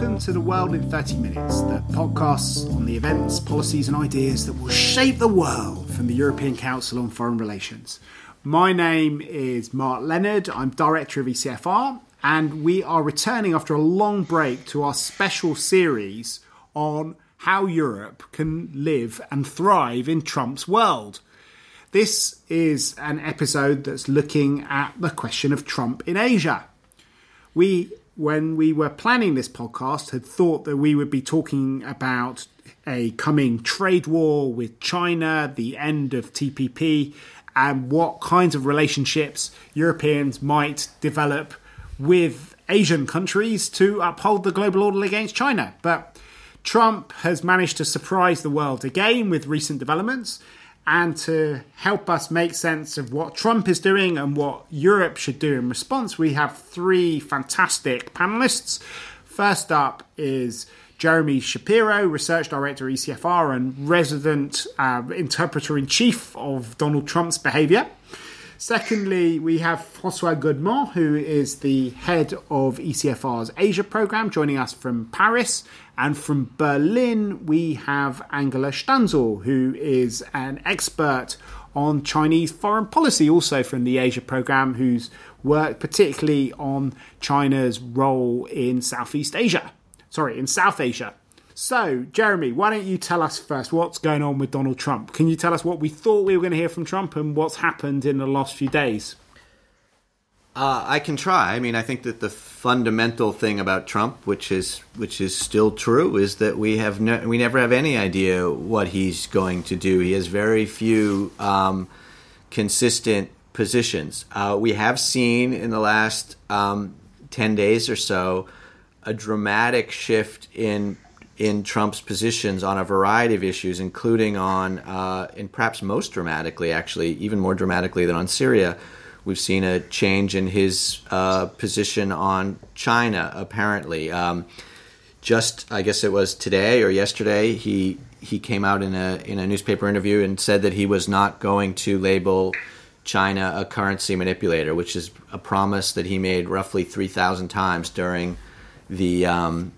Welcome to The World in 30 Minutes, the podcast on the events, policies, and ideas that will shape the world from the European Council on Foreign Relations. My name is Mark Leonard, I'm Director of ECFR, and we are returning after a long break to our special series on how Europe can live and thrive in Trump's world. This is an episode that's looking at the question of Trump in Asia. We when we were planning this podcast, had thought that we would be talking about a coming trade war with China, the end of TPP, and what kinds of relationships Europeans might develop with Asian countries to uphold the global order against China. But Trump has managed to surprise the world again with recent developments, and to help us make sense of what Trump is doing and what Europe should do in response, we have three fantastic panelists. First up is Jeremy Shapiro, Research Director at ECFR and resident uh, interpreter in chief of Donald Trump's behaviour. Secondly, we have Francois Godement, who is the head of ECFR's Asia programme, joining us from Paris. And from Berlin, we have Angela Stanzel, who is an expert on Chinese foreign policy, also from the Asia programme, who's worked particularly on China's role in Southeast Asia. Sorry, in South Asia. So, Jeremy, why don't you tell us first what's going on with Donald Trump? Can you tell us what we thought we were going to hear from Trump and what's happened in the last few days? Uh, I can try. I mean, I think that the fundamental thing about Trump, which is which is still true, is that we have ne- we never have any idea what he's going to do. He has very few um, consistent positions. Uh, we have seen in the last um, ten days or so a dramatic shift in in Trump's positions on a variety of issues, including on, uh, and perhaps most dramatically, actually, even more dramatically than on Syria, we've seen a change in his uh, position on China. Apparently, um, just I guess it was today or yesterday, he he came out in a in a newspaper interview and said that he was not going to label China a currency manipulator, which is a promise that he made roughly three thousand times during the um,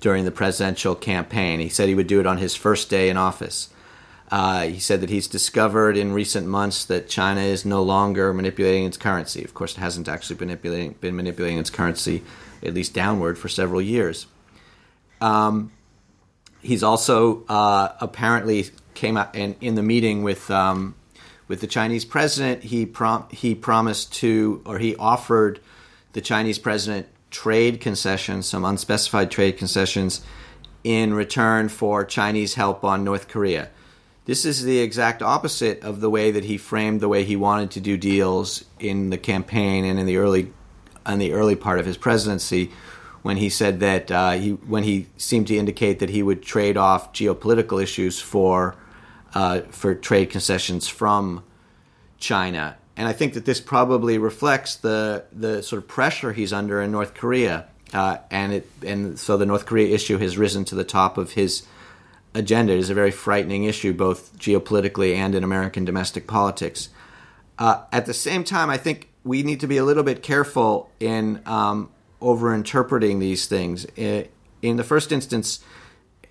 during the presidential campaign. He said he would do it on his first day in office. Uh, he said that he's discovered in recent months that China is no longer manipulating its currency. Of course, it hasn't actually been manipulating, been manipulating its currency, at least downward, for several years. Um, he's also uh, apparently came out in, in the meeting with um, with the Chinese president. He prom- he promised to, or he offered the Chinese president trade concessions, some unspecified trade concessions, in return for Chinese help on North Korea. This is the exact opposite of the way that he framed the way he wanted to do deals in the campaign and in the early, in the early part of his presidency, when he said that uh, he, when he seemed to indicate that he would trade off geopolitical issues for, uh, for trade concessions from China and I think that this probably reflects the the sort of pressure he's under in North Korea, uh, and it and so the North Korea issue has risen to the top of his agenda. It is a very frightening issue, both geopolitically and in American domestic politics. Uh, at the same time, I think we need to be a little bit careful in um, over interpreting these things. In the first instance,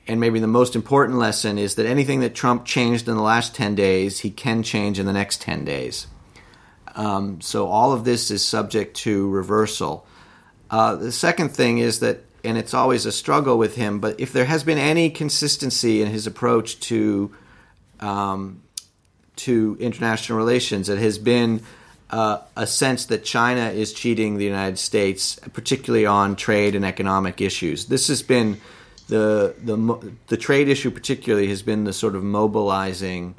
and maybe the most important lesson is that anything that Trump changed in the last 10 days, he can change in the next 10 days. Um, so all of this is subject to reversal. Uh, the second thing is that, and it's always a struggle with him, but if there has been any consistency in his approach to um, to international relations, it has been uh, a sense that China is cheating the United States, particularly on trade and economic issues. This has been the the the trade issue, particularly, has been the sort of mobilizing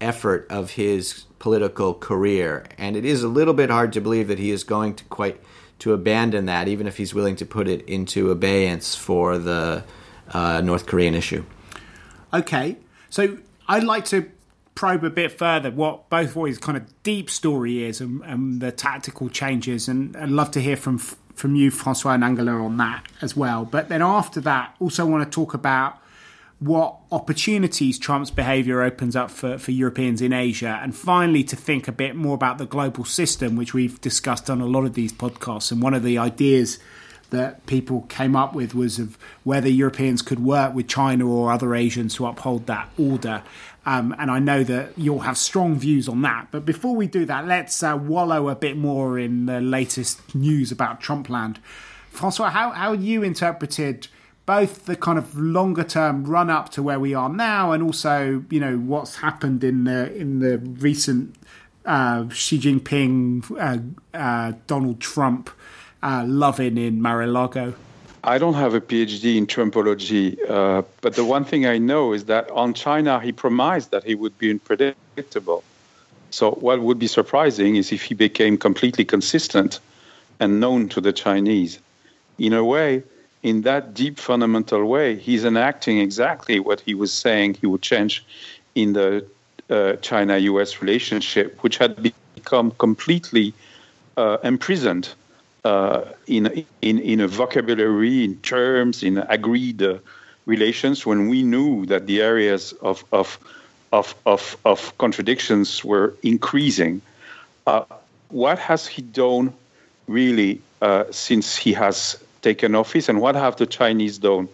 effort of his political career. And it is a little bit hard to believe that he is going to quite to abandon that, even if he's willing to put it into abeyance for the uh, North Korean issue. Okay, so I'd like to probe a bit further what both his kind of deep story is and, and the tactical changes, and I'd love to hear from from you, Francois and Angela, on that as well. But then after that, also want to talk about what opportunities Trump's behaviour opens up for, for Europeans in Asia, and finally to think a bit more about the global system, which we've discussed on a lot of these podcasts. And one of the ideas that people came up with was of whether Europeans could work with China or other Asians to uphold that order. Um, and I know that you'll have strong views on that. But before we do that, let's uh, wallow a bit more in the latest news about Trumpland. Francois, how, how you interpreted both the kind of longer term run up to where we are now and also, you know, what's happened in the in the recent uh, Xi Jinping, uh, uh, Donald Trump uh, loving in Mar-a-Lago? I don't have a PhD in Trumpology, uh, but the one thing I know is that on China, he promised that he would be unpredictable. So, what would be surprising is if he became completely consistent and known to the Chinese. In a way, in that deep, fundamental way, he's enacting exactly what he was saying he would change in the uh, China US relationship, which had become completely uh, imprisoned uh, in, in, in a vocabulary, in terms, in agreed relations, when we knew that the areas of, of, of, of, of contradictions were increasing. Uh, what has he done really uh, since he has taken office, and what have the Chinese done?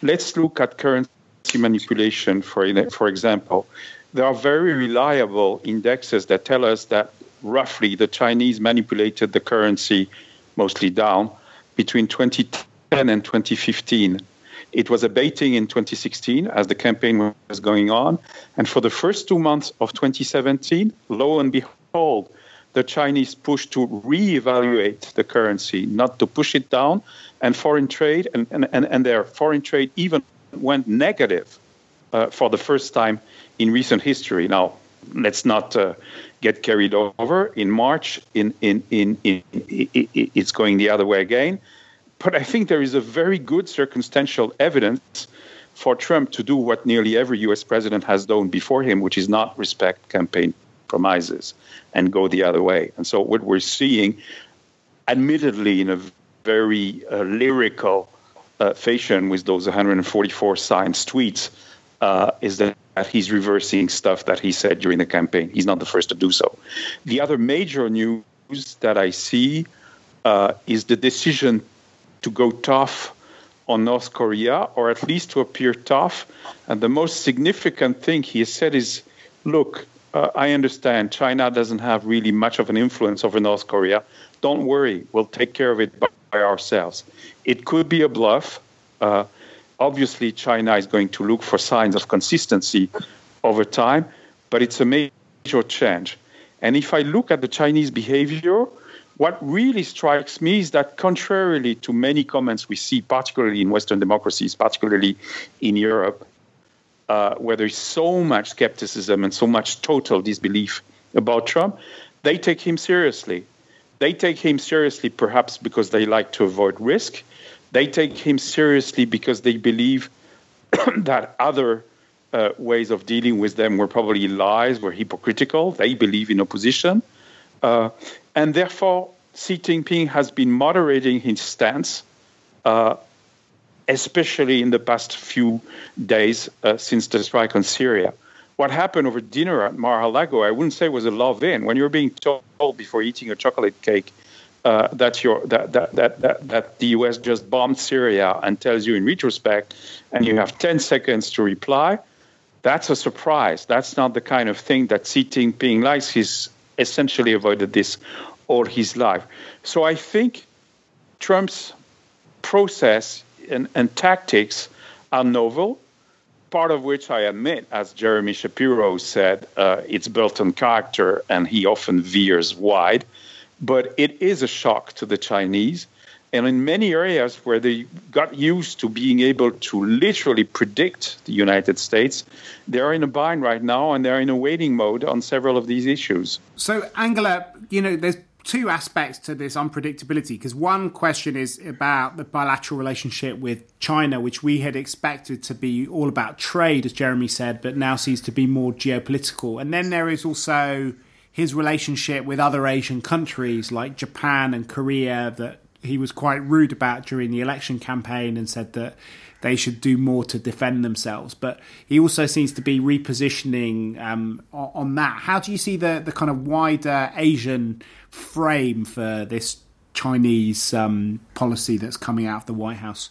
Let's look at currency manipulation, for, for example. There are very reliable indexes that tell us that roughly the Chinese manipulated the currency mostly down, between 2010 and 2015. It was abating in 2016 as the campaign was going on. And for the first two months of 2017, lo and behold, the Chinese push to reevaluate the currency, not to push it down. And foreign trade, and, and, and their foreign trade even went negative uh, for the first time in recent history. Now, let's not uh, get carried over. In March, in, in, in, in, it's going the other way again. But I think there is a very good circumstantial evidence for Trump to do what nearly every US president has done before him, which is not respect campaign promises and go the other way. And so what we're seeing, admittedly in a very uh, lyrical uh, fashion with those 144 signed tweets, uh, is that he's reversing stuff that he said during the campaign. He's not the first to do so. The other major news that I see uh, is the decision to go tough on North Korea, or at least to appear tough. And the most significant thing he has said is look, uh, I understand China doesn't have really much of an influence over North Korea. Don't worry, we'll take care of it by, by ourselves. It could be a bluff. Uh, obviously China is going to look for signs of consistency over time, but it's a major change. And if I look at the Chinese behavior, what really strikes me is that, contrarily to many comments we see, particularly in Western democracies, particularly in Europe, uh, where there is so much skepticism and so much total disbelief about Trump, they take him seriously. They take him seriously perhaps because they like to avoid risk, they take him seriously because they believe that other uh, ways of dealing with them were probably lies, were hypocritical. They believe in opposition. Uh, and therefore, Xi Jinping has been moderating his stance, uh, especially in the past few days uh, since the strike on Syria. What happened over dinner at Mar-a-Lago, I wouldn't say was a love-in. When you're being told before eating a chocolate cake uh, that, your, that, that, that, that, that the US just bombed Syria and tells you in retrospect, and you have 10 seconds to reply, that's a surprise. That's not the kind of thing that Xi Jinping likes. He's essentially avoided this all his life. So I think Trump's process and, and tactics are novel, part of which I admit, as Jeremy Shapiro said, uh, it's built on character and he often veers wide. But it is a shock to the Chinese. And in many areas where they got used to being able to literally predict the United States, they're in a bind right now and they're in a waiting mode on several of these issues. So, Angela, you know, there's two aspects to this unpredictability because one question is about the bilateral relationship with China, which we had expected to be all about trade, as Jeremy said, but now seems to be more geopolitical. And then there is also his relationship with other Asian countries like Japan and Korea that he was quite rude about during the election campaign and said that they should do more to defend themselves. But he also seems to be repositioning um, on that. How do you see the, the kind of wider Asian frame for this Chinese um, policy that's coming out of the White House?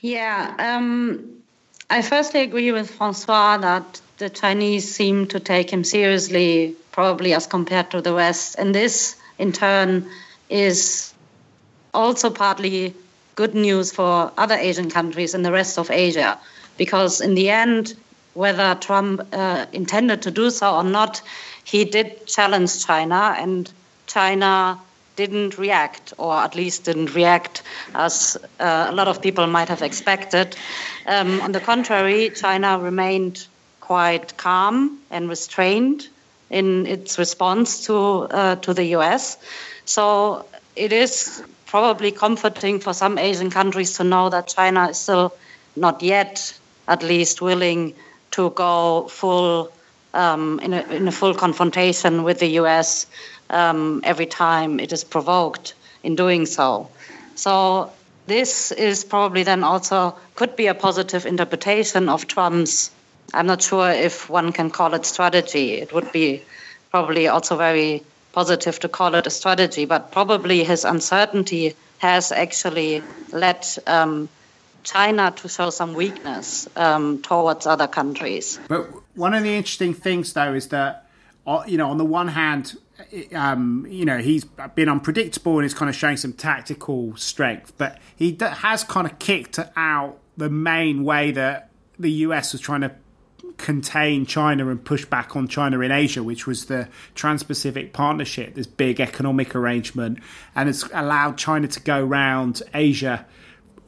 Yeah, um, I firstly agree with Francois that the Chinese seem to take him seriously, probably as compared to the West. And this, in turn, is also partly good news for other Asian countries and the rest of Asia. Because in the end, whether Trump uh, intended to do so or not, he did challenge China, and China didn't react, or at least didn't react as uh, a lot of people might have expected. Um, on the contrary, China remained quite calm and restrained in its response to uh, to the U.S. So it is probably comforting for some Asian countries to know that China is still not yet, at least, willing to go full um, in, a, in, a, full confrontation with the U.S. Um, every time it is provoked in doing so. So this is probably then also could be a positive interpretation of Trump's. I'm not sure if one can call it strategy. It would be probably also very positive to call it a strategy, but probably his uncertainty has actually led um, China to show some weakness um, towards other countries. But one of the interesting things, though, is that uh, you know, on the one hand, um, you know, he's been unpredictable and is kind of showing some tactical strength, but he has kind of kicked out the main way that the US was trying to contain China and push back on China in Asia, which was the Trans Pacific Partnership, this big economic arrangement, and it's allowed China to go around Asia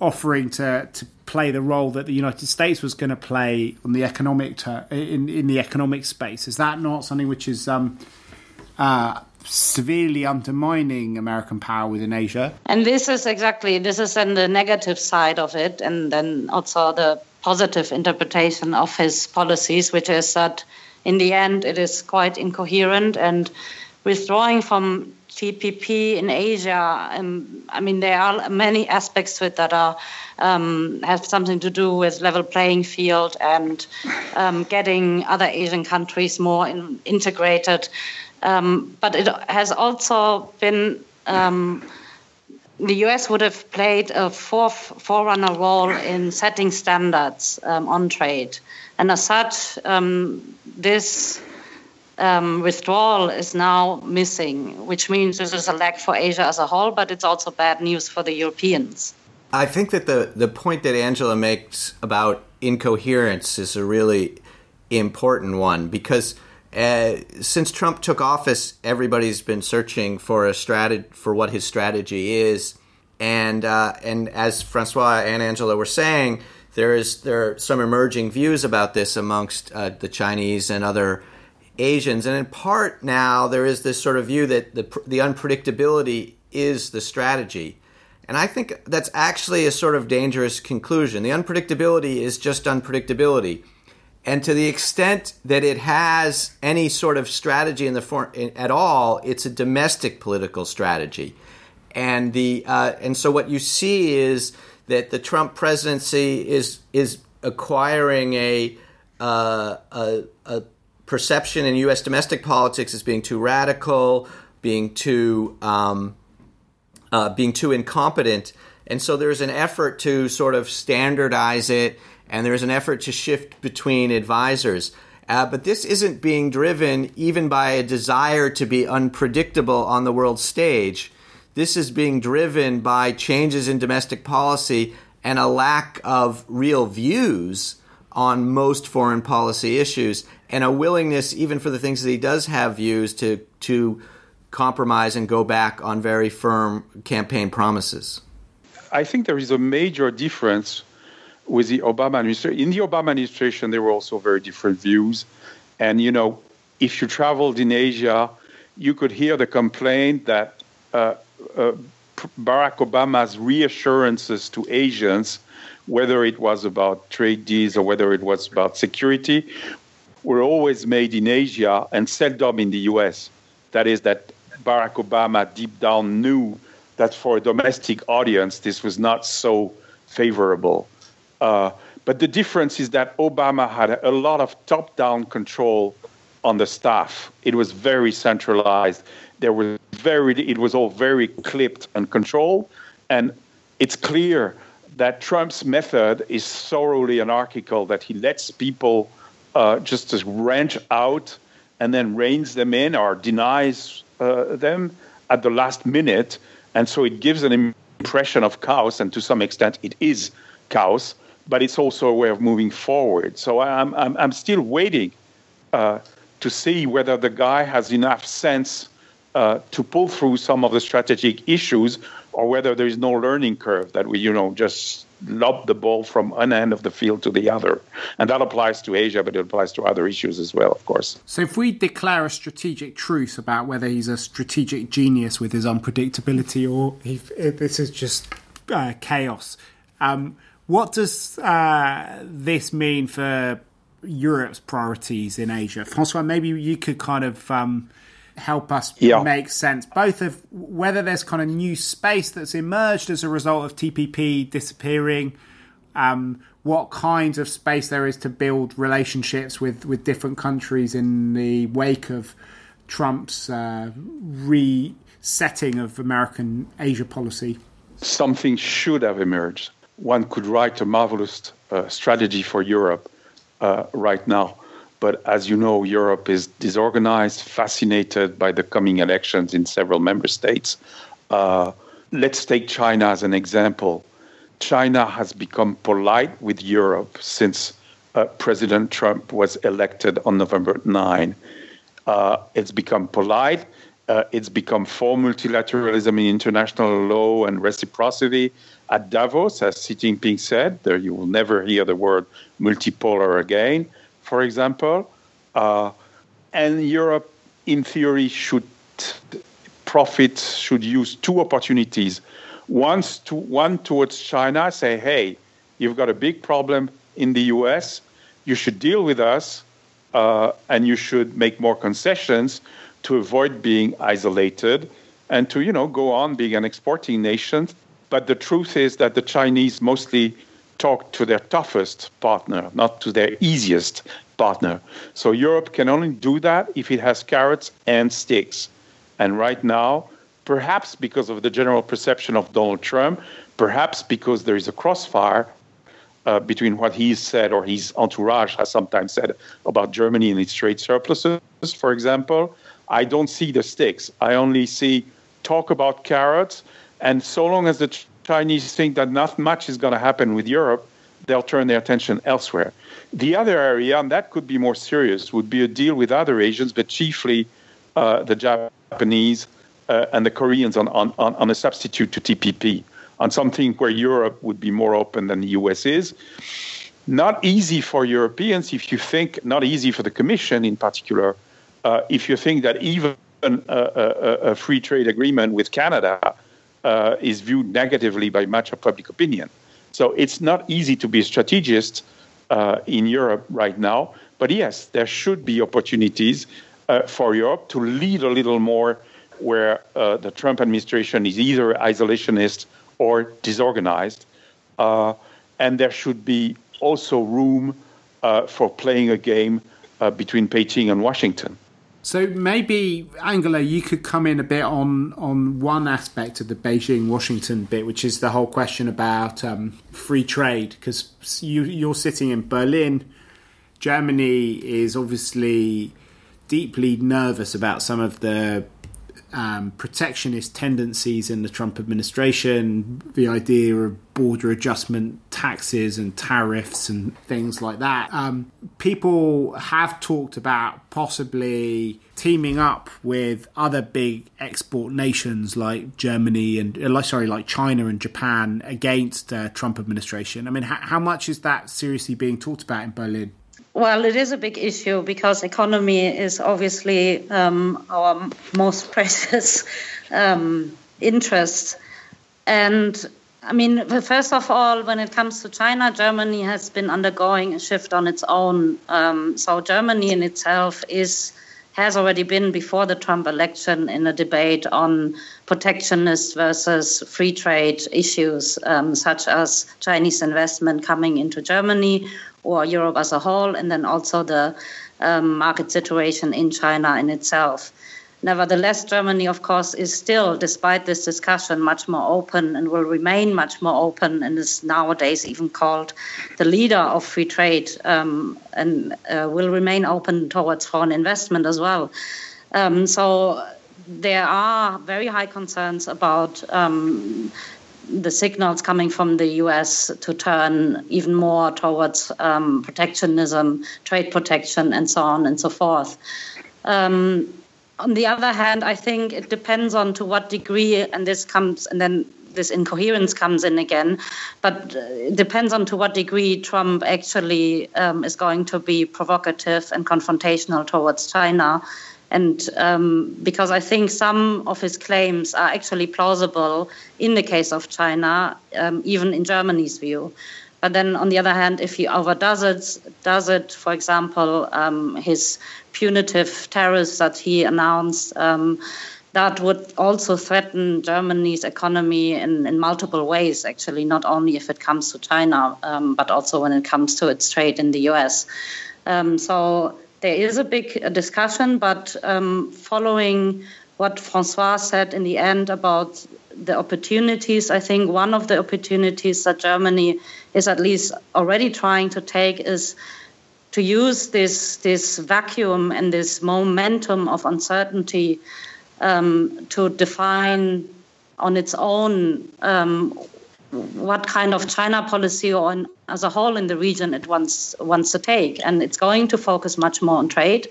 offering to, to play the role that the United States was going to play on the economic ter- in in the economic space. Is that not something which is um, uh, severely undermining American power within Asia? And this is exactly this is then the negative side of it, and then also the positive interpretation of his policies, which is that in the end it is quite incoherent and withdrawing from TPP in Asia. Um, I mean, there are many aspects to it that are um, have something to do with level playing field and um, getting other Asian countries more in, integrated. Um, but it has also been um, the US would have played a fourth forerunner role in setting standards um, on trade. And as such, um, this um, withdrawal is now missing, which means this is a lag for Asia as a whole, but it's also bad news for the Europeans. I think that the, the point that Angela makes about incoherence is a really important one because uh, since Trump took office, everybody's been searching for a strategy for what his strategy is, and uh, and as Francois and Angela were saying, there is there are some emerging views about this amongst uh, the Chinese and other Asians, and in part now there is this sort of view that the the unpredictability is the strategy. And I think that's actually a sort of dangerous conclusion. The unpredictability is just unpredictability and to the extent that it has any sort of strategy in the form at all, it's a domestic political strategy. And the uh, and so what you see is that the Trump presidency is is acquiring a uh, a, a, perception in U.S. domestic politics as being too radical, being too um, uh, being too incompetent, and so there's an effort to sort of standardize it and there's an effort to shift between advisors. Uh, but this isn't being driven even by a desire to be unpredictable on the world stage. This is being driven by changes in domestic policy and a lack of real views on most foreign policy issues and a willingness, even for the things that he does have views, to, to compromise and go back on very firm campaign promises. I think there is a major difference with the Obama administration. In the Obama administration, there were also very different views. And, you know, if you traveled in Asia, you could hear the complaint that uh, uh, Barack Obama's reassurances to Asians, whether it was about trade deals or whether it was about security, were always made in Asia and seldom in the US. That is, that Barack Obama deep down knew that for a domestic audience, this was not so favorable. Uh, but the difference is that Obama had a lot of top down control on the staff. It was very centralized. there was very it was all very clipped and controlled, and it's clear that Trump's method is thoroughly anarchical. That he lets people uh, just to wrench out and then reins them in or denies uh, them at the last minute, and so it gives an impression of chaos, and to some extent it is chaos. But it's also a way of moving forward. So I'm I'm, I'm still waiting uh, to see whether the guy has enough sense uh, to pull through some of the strategic issues, or whether there is no learning curve that we, you know, just lob the ball from one end of the field to the other. And that applies to Asia, but it applies to other issues as well, of course. So if we declare a strategic truce about whether he's a strategic genius with his unpredictability or this is just uh, chaos, um, what does uh, this mean for Europe's priorities in Asia? Francois, maybe you could kind of. Um, help us yeah. make sense both of whether there's kind of new space that's emerged as a result of TPP disappearing, um, what kinds of space there is to build relationships with, with different countries in the wake of Trump's uh, resetting of American Asia policy. Something should have emerged. One could write a marvelous uh, strategy for Europe uh, right now but as you know, Europe is disorganized, fascinated by the coming elections in several member states. Uh, let's take China as an example. China has become polite with Europe since uh, President Trump was elected on November 9. Uh, it's become polite. Uh, it's become for multilateralism in international law and reciprocity. At Davos, as Xi Jinping said, there you will never hear the word multipolar again for example, uh, and Europe, in theory, should profit, should use two opportunities. Once to, one towards China, say, hey, you've got a big problem in the US, you should deal with us, uh, and you should make more concessions to avoid being isolated and to, you know, go on being an exporting nation. But the truth is that the Chinese mostly talk to their toughest partner, not to their easiest partner. So Europe can only do that if it has carrots and sticks. And right now, perhaps because of the general perception of Donald Trump, perhaps because there is a crossfire uh, between what he's said or his entourage has sometimes said about Germany and its trade surpluses, for example, I don't see the sticks. I only see talk about carrots. And so long as the Chinese think that not much is going to happen with Europe, they'll turn their attention elsewhere. The other area, and that could be more serious, would be a deal with other Asians, but chiefly uh, the Japanese uh, and the Koreans on, on, on a substitute to TPP, on something where Europe would be more open than the US is. Not easy for Europeans if you think, not easy for the Commission in particular, uh, if you think that even a, a, a free trade agreement with Canada uh, is viewed negatively by much of public opinion. So it's not easy to be a strategist uh, in Europe right now. But yes, there should be opportunities uh, for Europe to lead a little more where uh, the Trump administration is either isolationist or disorganized. Uh, and there should be also room uh, for playing a game between Beijing and Washington. So maybe Angela, you could come in a bit on on one aspect of the Beijing Washington bit, which is the whole question about um, free trade, because you you're sitting in Berlin. Germany is obviously deeply nervous about some of the um, protectionist tendencies in the Trump administration, the idea of border adjustment taxes and tariffs and things like that. Um, people have talked about possibly teaming up with other big export nations like Germany and uh, sorry, like China and Japan against uh, Trump administration. I mean, how, how much is that seriously being talked about in Berlin? Well, it is a big issue because economy is obviously um, our most precious um, interest. And I mean, first of all, when it comes to China, Germany has been undergoing a shift on its own. Um, so Germany in itself is has already been before the Trump election in a debate on protectionist versus free trade issues, um, such as Chinese investment coming into Germany or Europe as a whole, and then also the um, market situation in China in itself. Nevertheless, Germany, of course, is still, despite this discussion, much more open and will remain much more open and is nowadays even called the leader of free trade um, and uh, will remain open towards foreign investment as well. Um, so there are very high concerns about um, the signals coming from the US to turn even more towards um, protectionism, trade protection, and so on and so forth. Um, on the other hand, I think it depends on to what degree, and this comes, and then this incoherence comes in again. But uh, it depends on to what degree Trump actually um, is going to be provocative and confrontational towards China. And um, because I think some of his claims are actually plausible in the case of China, um, even in Germany's view. But then, on the other hand, if he overdoes it, does it, for example, um, his punitive tariffs that he announced, um, that would also threaten Germany's economy in, in multiple ways, actually, not only if it comes to China, um, but also when it comes to its trade in the US. Um, so there is a big discussion, but um, following what Francois said in the end about the opportunities. I think one of the opportunities that Germany is at least already trying to take is to use this this vacuum and this momentum of uncertainty um, to define on its own um, what kind of China policy or in, as a whole in the region it wants wants to take, and it's going to focus much more on trade.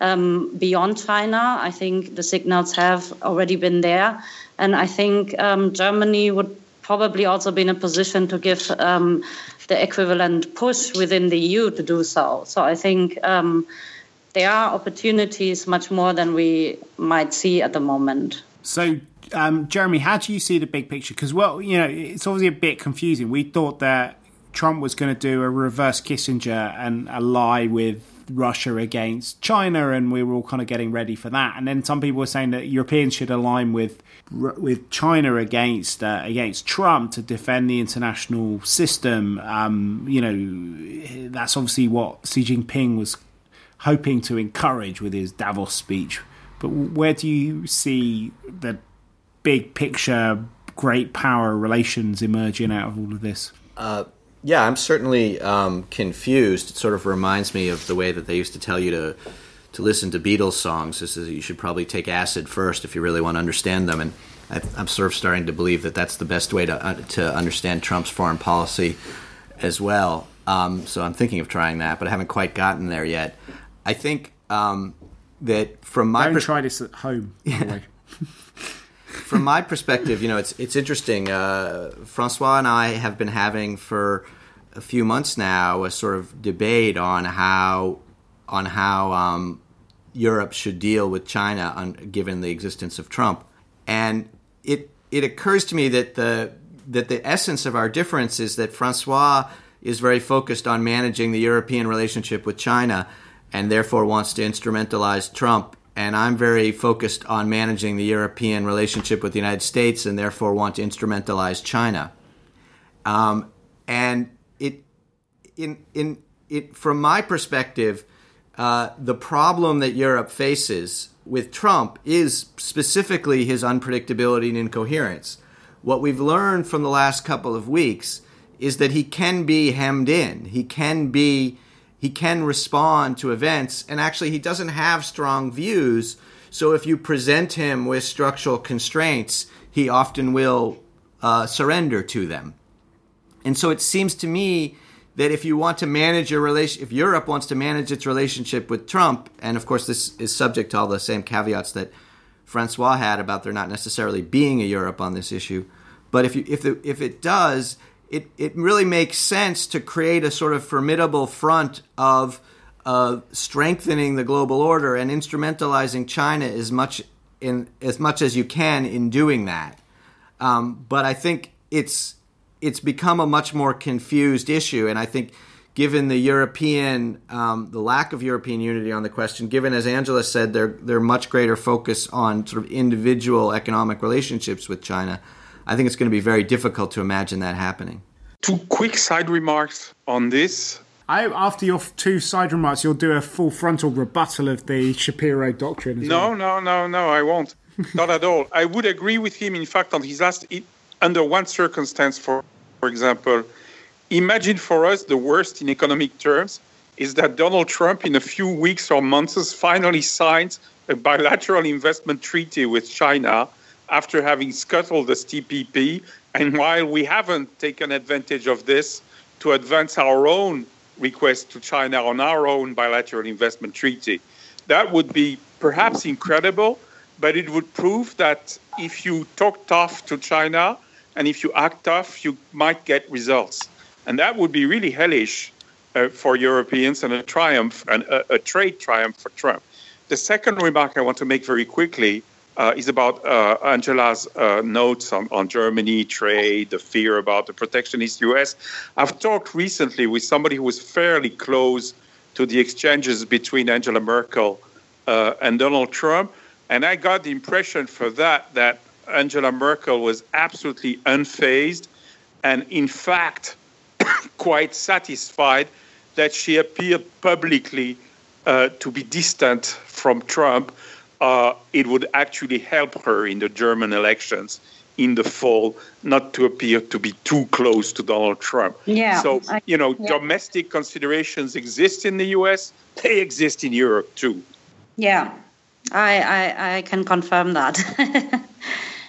Um, beyond China, I think the signals have already been there. And I think um, Germany would probably also be in a position to give um, the equivalent push within the EU to do so. So I think um, there are opportunities much more than we might see at the moment. So, um, Jeremy, how do you see the big picture? Because, well, you know, it's obviously a bit confusing. We thought that Trump was going to do a reverse Kissinger and ally with Russia against China, and we were all kind of getting ready for that. And then some people were saying that Europeans should align with with China against uh, against Trump to defend the international system. Um, you know, that's obviously what Xi Jinping was hoping to encourage with his Davos speech. But where do you see the big picture, great power relations emerging out of all of this? Uh, yeah, I'm certainly um, confused. It sort of reminds me of the way that they used to tell you to to listen to Beatles songs. This is you should probably take acid first if you really want to understand them. And I, am sort of starting to believe that that's the best way to uh, to understand Trump's foreign policy as well. Um, so I'm thinking of trying that, but I haven't quite gotten there yet. I think um, that from my don't pers- try this at home. Yeah. from my perspective, you know, it's it's interesting. Uh, Francois and I have been having for a few months now a sort of debate on how on how um, Europe should deal with China, on, given the existence of Trump, and it it occurs to me that the that the essence of our difference is that Francois is very focused on managing the European relationship with China, and therefore wants to instrumentalize Trump and I'm very focused on managing the European relationship with the United States, and therefore want to instrumentalize China. Um, and it, in in it, from my perspective, uh, the problem that Europe faces with Trump is specifically his unpredictability and incoherence. What we've learned from the last couple of weeks is that he can be hemmed in. He can be he can respond to events, and actually, he doesn't have strong views. So, if you present him with structural constraints, he often will uh, surrender to them. And so, it seems to me that if you want to manage your relation, if Europe wants to manage its relationship with Trump, and of course, this is subject to all the same caveats that Francois had about there not necessarily being a Europe on this issue. But if you, if the, if it does, it, it really makes sense to create a sort of formidable front of uh, strengthening the global order and instrumentalizing China as much in as much as you can in doing that. Um, but I think it's it's become a much more confused issue, and I think given the European um, the lack of European unity on the question, given as Angela said, their their much greater focus on sort of individual economic relationships with China. I think it's going to be very difficult to imagine that happening. Two quick side remarks on this. I, after your two side remarks, you'll do a full frontal rebuttal of the Shapiro doctrine. no, well. no, no, no, I won't. Not at all. I would agree with him. In fact, on his last, under one circumstance, for for example, imagine for us the worst in economic terms is that Donald Trump, in a few weeks or months, finally signs a bilateral investment treaty with China after having scuttled the TPP. And while we haven't taken advantage of this to advance our own request to China on our own bilateral investment treaty, that would be perhaps incredible, but it would prove that if you talk tough to China and if you act tough, you might get results. And that would be really hellish uh, for Europeans and a triumph, and a, a, trade triumph for Trump. The second remark I want to make very quickly uh, is about uh, Angela's uh, notes on, on Germany, trade, the fear about the protectionist US. I've talked recently with somebody who was fairly close to the exchanges between Angela Merkel uh, and Donald Trump, and I got the impression for that that Angela Merkel was absolutely unfazed and, in fact, quite satisfied that she appeared publicly uh, to be distant from Trump uh, it would actually help her in the German elections in the fall not to appear to be too close to Donald Trump. Yeah. So, I, you know, yeah. domestic considerations exist in the US, they exist in Europe too. Yeah, I, I, I can confirm that.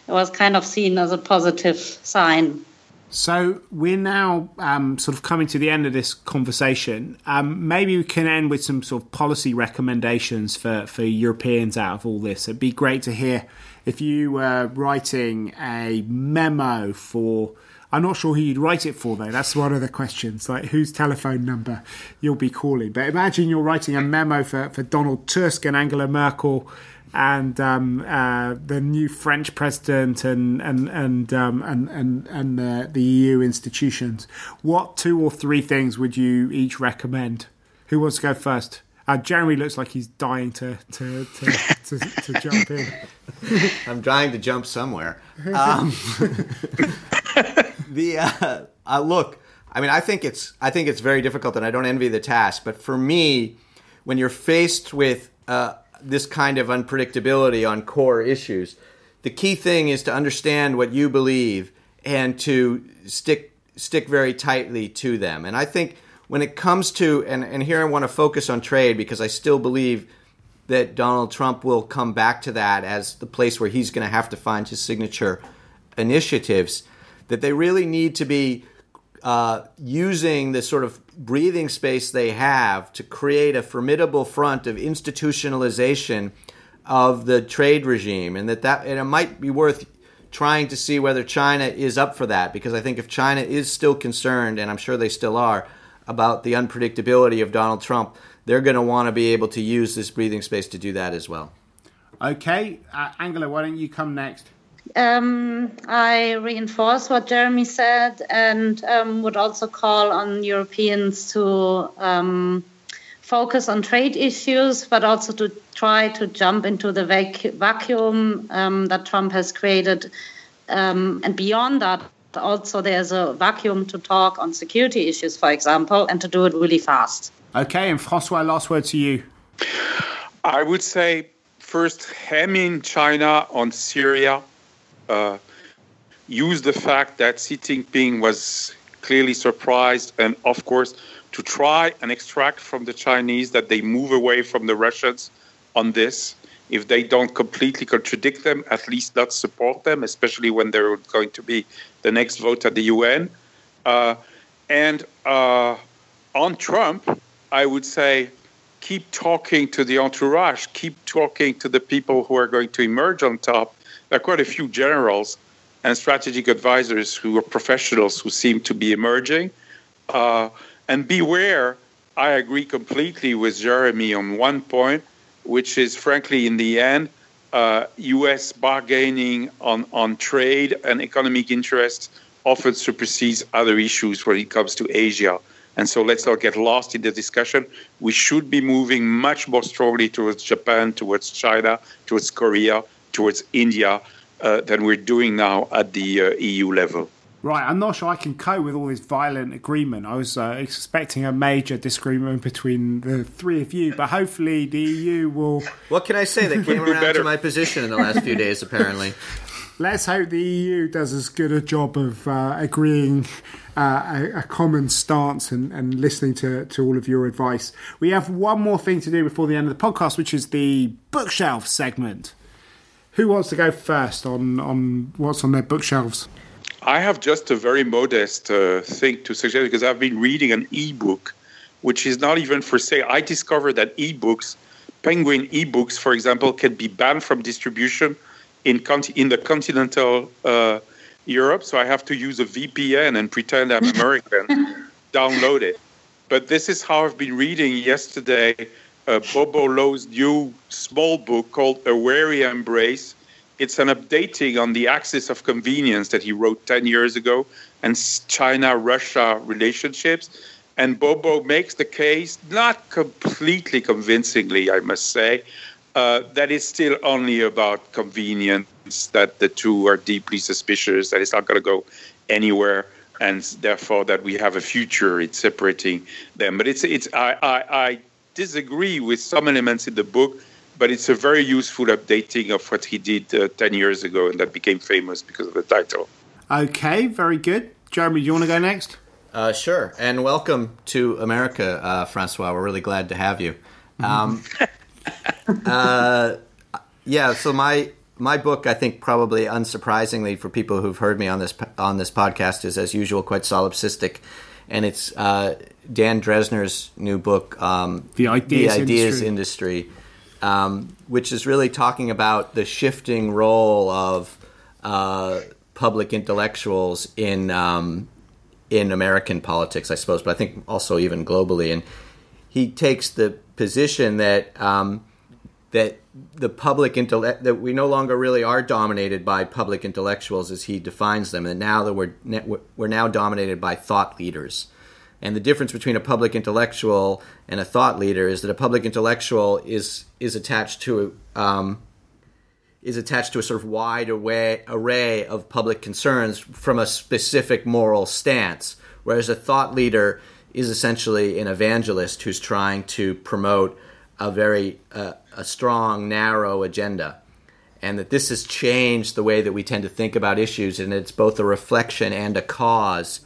it was kind of seen as a positive sign. So we're now um, sort of coming to the end of this conversation. Um, maybe we can end with some sort of policy recommendations for, for Europeans out of all this. It'd be great to hear if you were writing a memo for. I'm not sure who you'd write it for, though. That's one of the questions, like whose telephone number you'll be calling. But imagine you're writing a memo for, for Donald Tusk and Angela Merkel and um, uh, the new French president and and and um, and and, and the EU institutions. What two or three things would you each recommend? Who wants to go first? Uh, Jeremy looks like he's dying to to to, to, to jump in. I'm dying to jump somewhere. Um, the uh, uh, look, I mean, I think it's I think it's very difficult, and I don't envy the task. But for me, when you're faced with uh, this kind of unpredictability on core issues. The key thing is to understand what you believe and to stick stick very tightly to them. And I think when it comes to and, and here I want to focus on trade because I still believe that Donald Trump will come back to that as the place where he's going to have to find his signature initiatives. That they really need to be uh, using the sort of breathing space they have to create a formidable front of institutionalization of the trade regime, and that that and it might be worth trying to see whether China is up for that because I think if China is still concerned, and I'm sure they still are, about the unpredictability of Donald Trump, they're going to want to be able to use this breathing space to do that as well. Okay, uh, Angela, why don't you come next? Um, I reinforce what Jeremy said and um, would also call on Europeans to um, focus on trade issues, but also to try to jump into the vac- vacuum um, that Trump has created. Um, and beyond that, also there's a vacuum to talk on security issues, for example, and to do it really fast. Okay, and Francois, last word to you. I would say first hem in China on Syria uh, use the fact that Xi Jinping was clearly surprised, and of course, to try and extract from the Chinese that they move away from the Russians on this. If they don't completely contradict them, at least not support them, especially when there are going to be the next vote at the UN. Uh, and uh, on Trump, I would say keep talking to the entourage, keep talking to the people who are going to emerge on top, there are quite a few generals and strategic advisors who are professionals who seem to be emerging. Uh, and beware, I agree completely with Jeremy on one point, which is frankly, in the end, uh, U.S. bargaining on, on trade and economic interests often supersedes other issues when it comes to Asia. And so let's not get lost in the discussion. We should be moving much more strongly towards Japan, towards China, towards Korea, towards India uh, than we're doing now at the uh, EU level. Right, I'm not sure I can cope with all this violent agreement. I was uh, expecting a major disagreement between the three of you, but hopefully the EU will. What can I say? They came around to my position in the last few days, apparently. Let's hope the EU does as good a job of uh, agreeing uh, a, a, common stance and, and listening to, to all of your advice. We have one more thing to do before the end of the podcast, which is the bookshelf segment. Who wants to go first on, on what's on their bookshelves? I have just a very modest uh, thing to suggest because I've been reading an e-book, which is not even for sale. I discovered that e-books, Penguin e-books, for example, can be banned from distribution in in the continental uh, Europe. So I have to use a VPN and pretend I'm American, download it. But this is how I've been reading yesterday. Uh, Bobo Lo's new small book called A Wary Embrace it's an updating on the axis of convenience that he wrote 10 years ago and China Russia relationships. And Bobo makes the case, not completely convincingly, I must say, uh, that it's still only about convenience, that the two are deeply suspicious, that it's not going to go anywhere, and therefore that we have a future in separating them. But it's, it's I, I, I disagree with some elements in the book but it's a very useful updating of what he did uh, 10 years ago, and that became famous because of the title. Okay, very good. Jeremy, do you want to go next? Uh, sure. And welcome to America, uh, Francois. We're really glad to have you. Um, uh, yeah, so my my book, I think, probably unsurprisingly for people who've heard me on this on this podcast, is as usual quite solipsistic, and it's uh, Dan Drezner's new book, um, The Ideas, the Ideas Industry. Industry um, which is really talking about the shifting role of uh, public intellectuals in um, in American politics, I suppose, but I think also even globally. And he takes the position that um, that the public intellect that we no longer really are dominated by public intellectuals as he defines them, and now that we're we're now dominated by thought leaders. And the difference between a public intellectual and a thought leader is that a public intellectual is is attached to um, is attached to a sort of wide array, array of public concerns from a specific moral stance, whereas a thought leader is essentially an evangelist who's trying to promote a very uh, a strong, narrow agenda, and that this has changed the way that we tend to think about issues, and it's both a reflection and a cause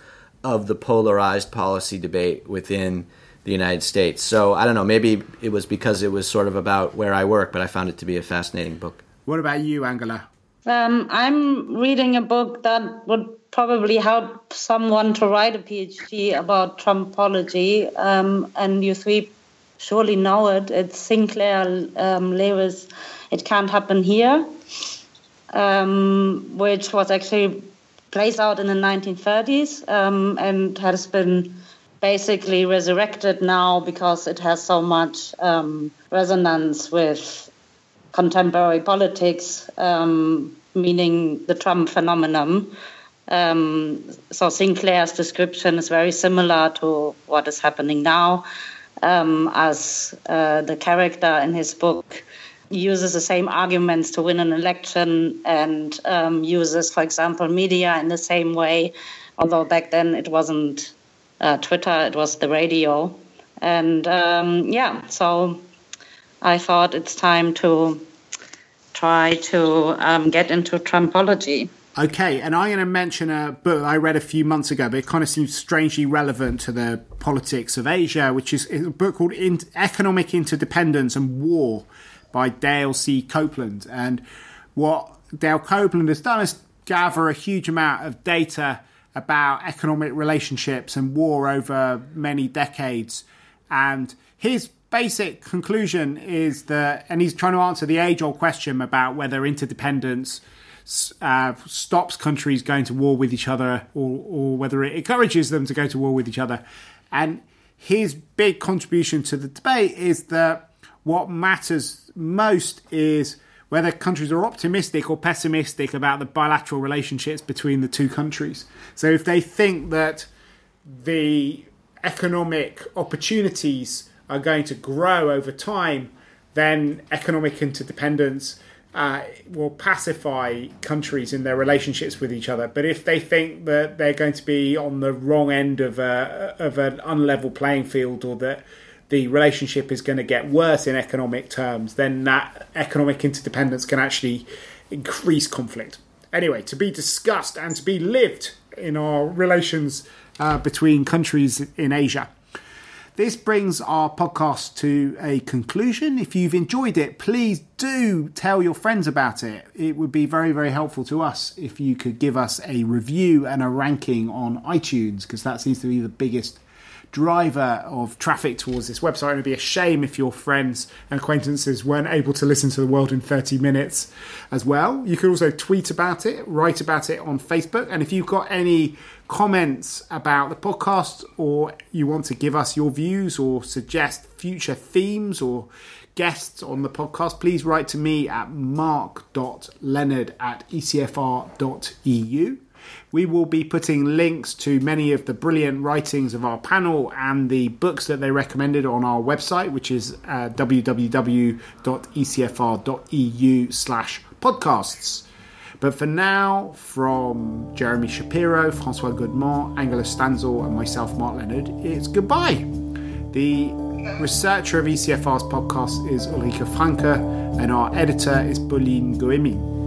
of the polarized policy debate within the United States. So I don't know, maybe it was because it was sort of about where I work, but I found it to be a fascinating book. What about you, Angela? Um, I'm reading a book that would probably help someone to write a PhD about Trumpology, um, and you three surely know it. It's Sinclair um, Lewis. It can't happen here, um, which was actually plays out in the 1930s um, and has been basically resurrected now because it has so much um, resonance with contemporary politics, um, meaning the Trump phenomenon. Um, so Sinclair's description is very similar to what is happening now, um, as uh, the character in his book uses the same arguments to win an election and um, uses, for example, media in the same way. Although back then it wasn't uh, Twitter, it was the radio. And um, yeah, so I thought it's time to try to um, get into Trumpology. Okay, and I'm going to mention a book I read a few months ago, but it kind of seems strangely relevant to the politics of Asia, which is a book called Economic Interdependence and War by Dale C. Copeland. And what Dale Copeland has done is gather a huge amount of data about economic relationships and war over many decades. And his basic conclusion is that, and he's trying to answer the age old question about whether interdependence uh, stops countries going to war with each other or, or whether it encourages them to go to war with each other. And his big contribution to the debate is that what matters most is whether countries are optimistic or pessimistic about the bilateral relationships between the two countries. So if they think that the economic opportunities are going to grow over time, then economic interdependence uh, will pacify countries in their relationships with each other. But if they think that they're going to be on the wrong end of a, of an unlevel playing field, or that the relationship is going to get worse in economic terms, then that economic interdependence can actually increase conflict. Anyway, to be discussed and to be lived in our relations uh, between countries in Asia. This brings our podcast to a conclusion. If you've enjoyed it, please do tell your friends about it. It would be very, very helpful to us if you could give us a review and a ranking on iTunes, because that seems to be the biggest driver of traffic towards this website. It would be a shame if your friends and acquaintances weren't able to listen to the world in 30 minutes as well. You could also tweet about it, write about it on Facebook. And if you've got any comments about the podcast or you want to give us your views or suggest future themes or guests on the podcast, please write to me at mark.leonard at ecfr.eu. We will be putting links to many of the brilliant writings of our panel and the books that they recommended on our website, which is uh, www.ecfr.eu slash podcasts. But for now, from Jeremy Shapiro, Francois Godement, Angela Stanzel, and myself, Mark Leonard, it's goodbye. The researcher of ECFR's podcast is Ulrike Franke, and our editor is Pauline Goemi.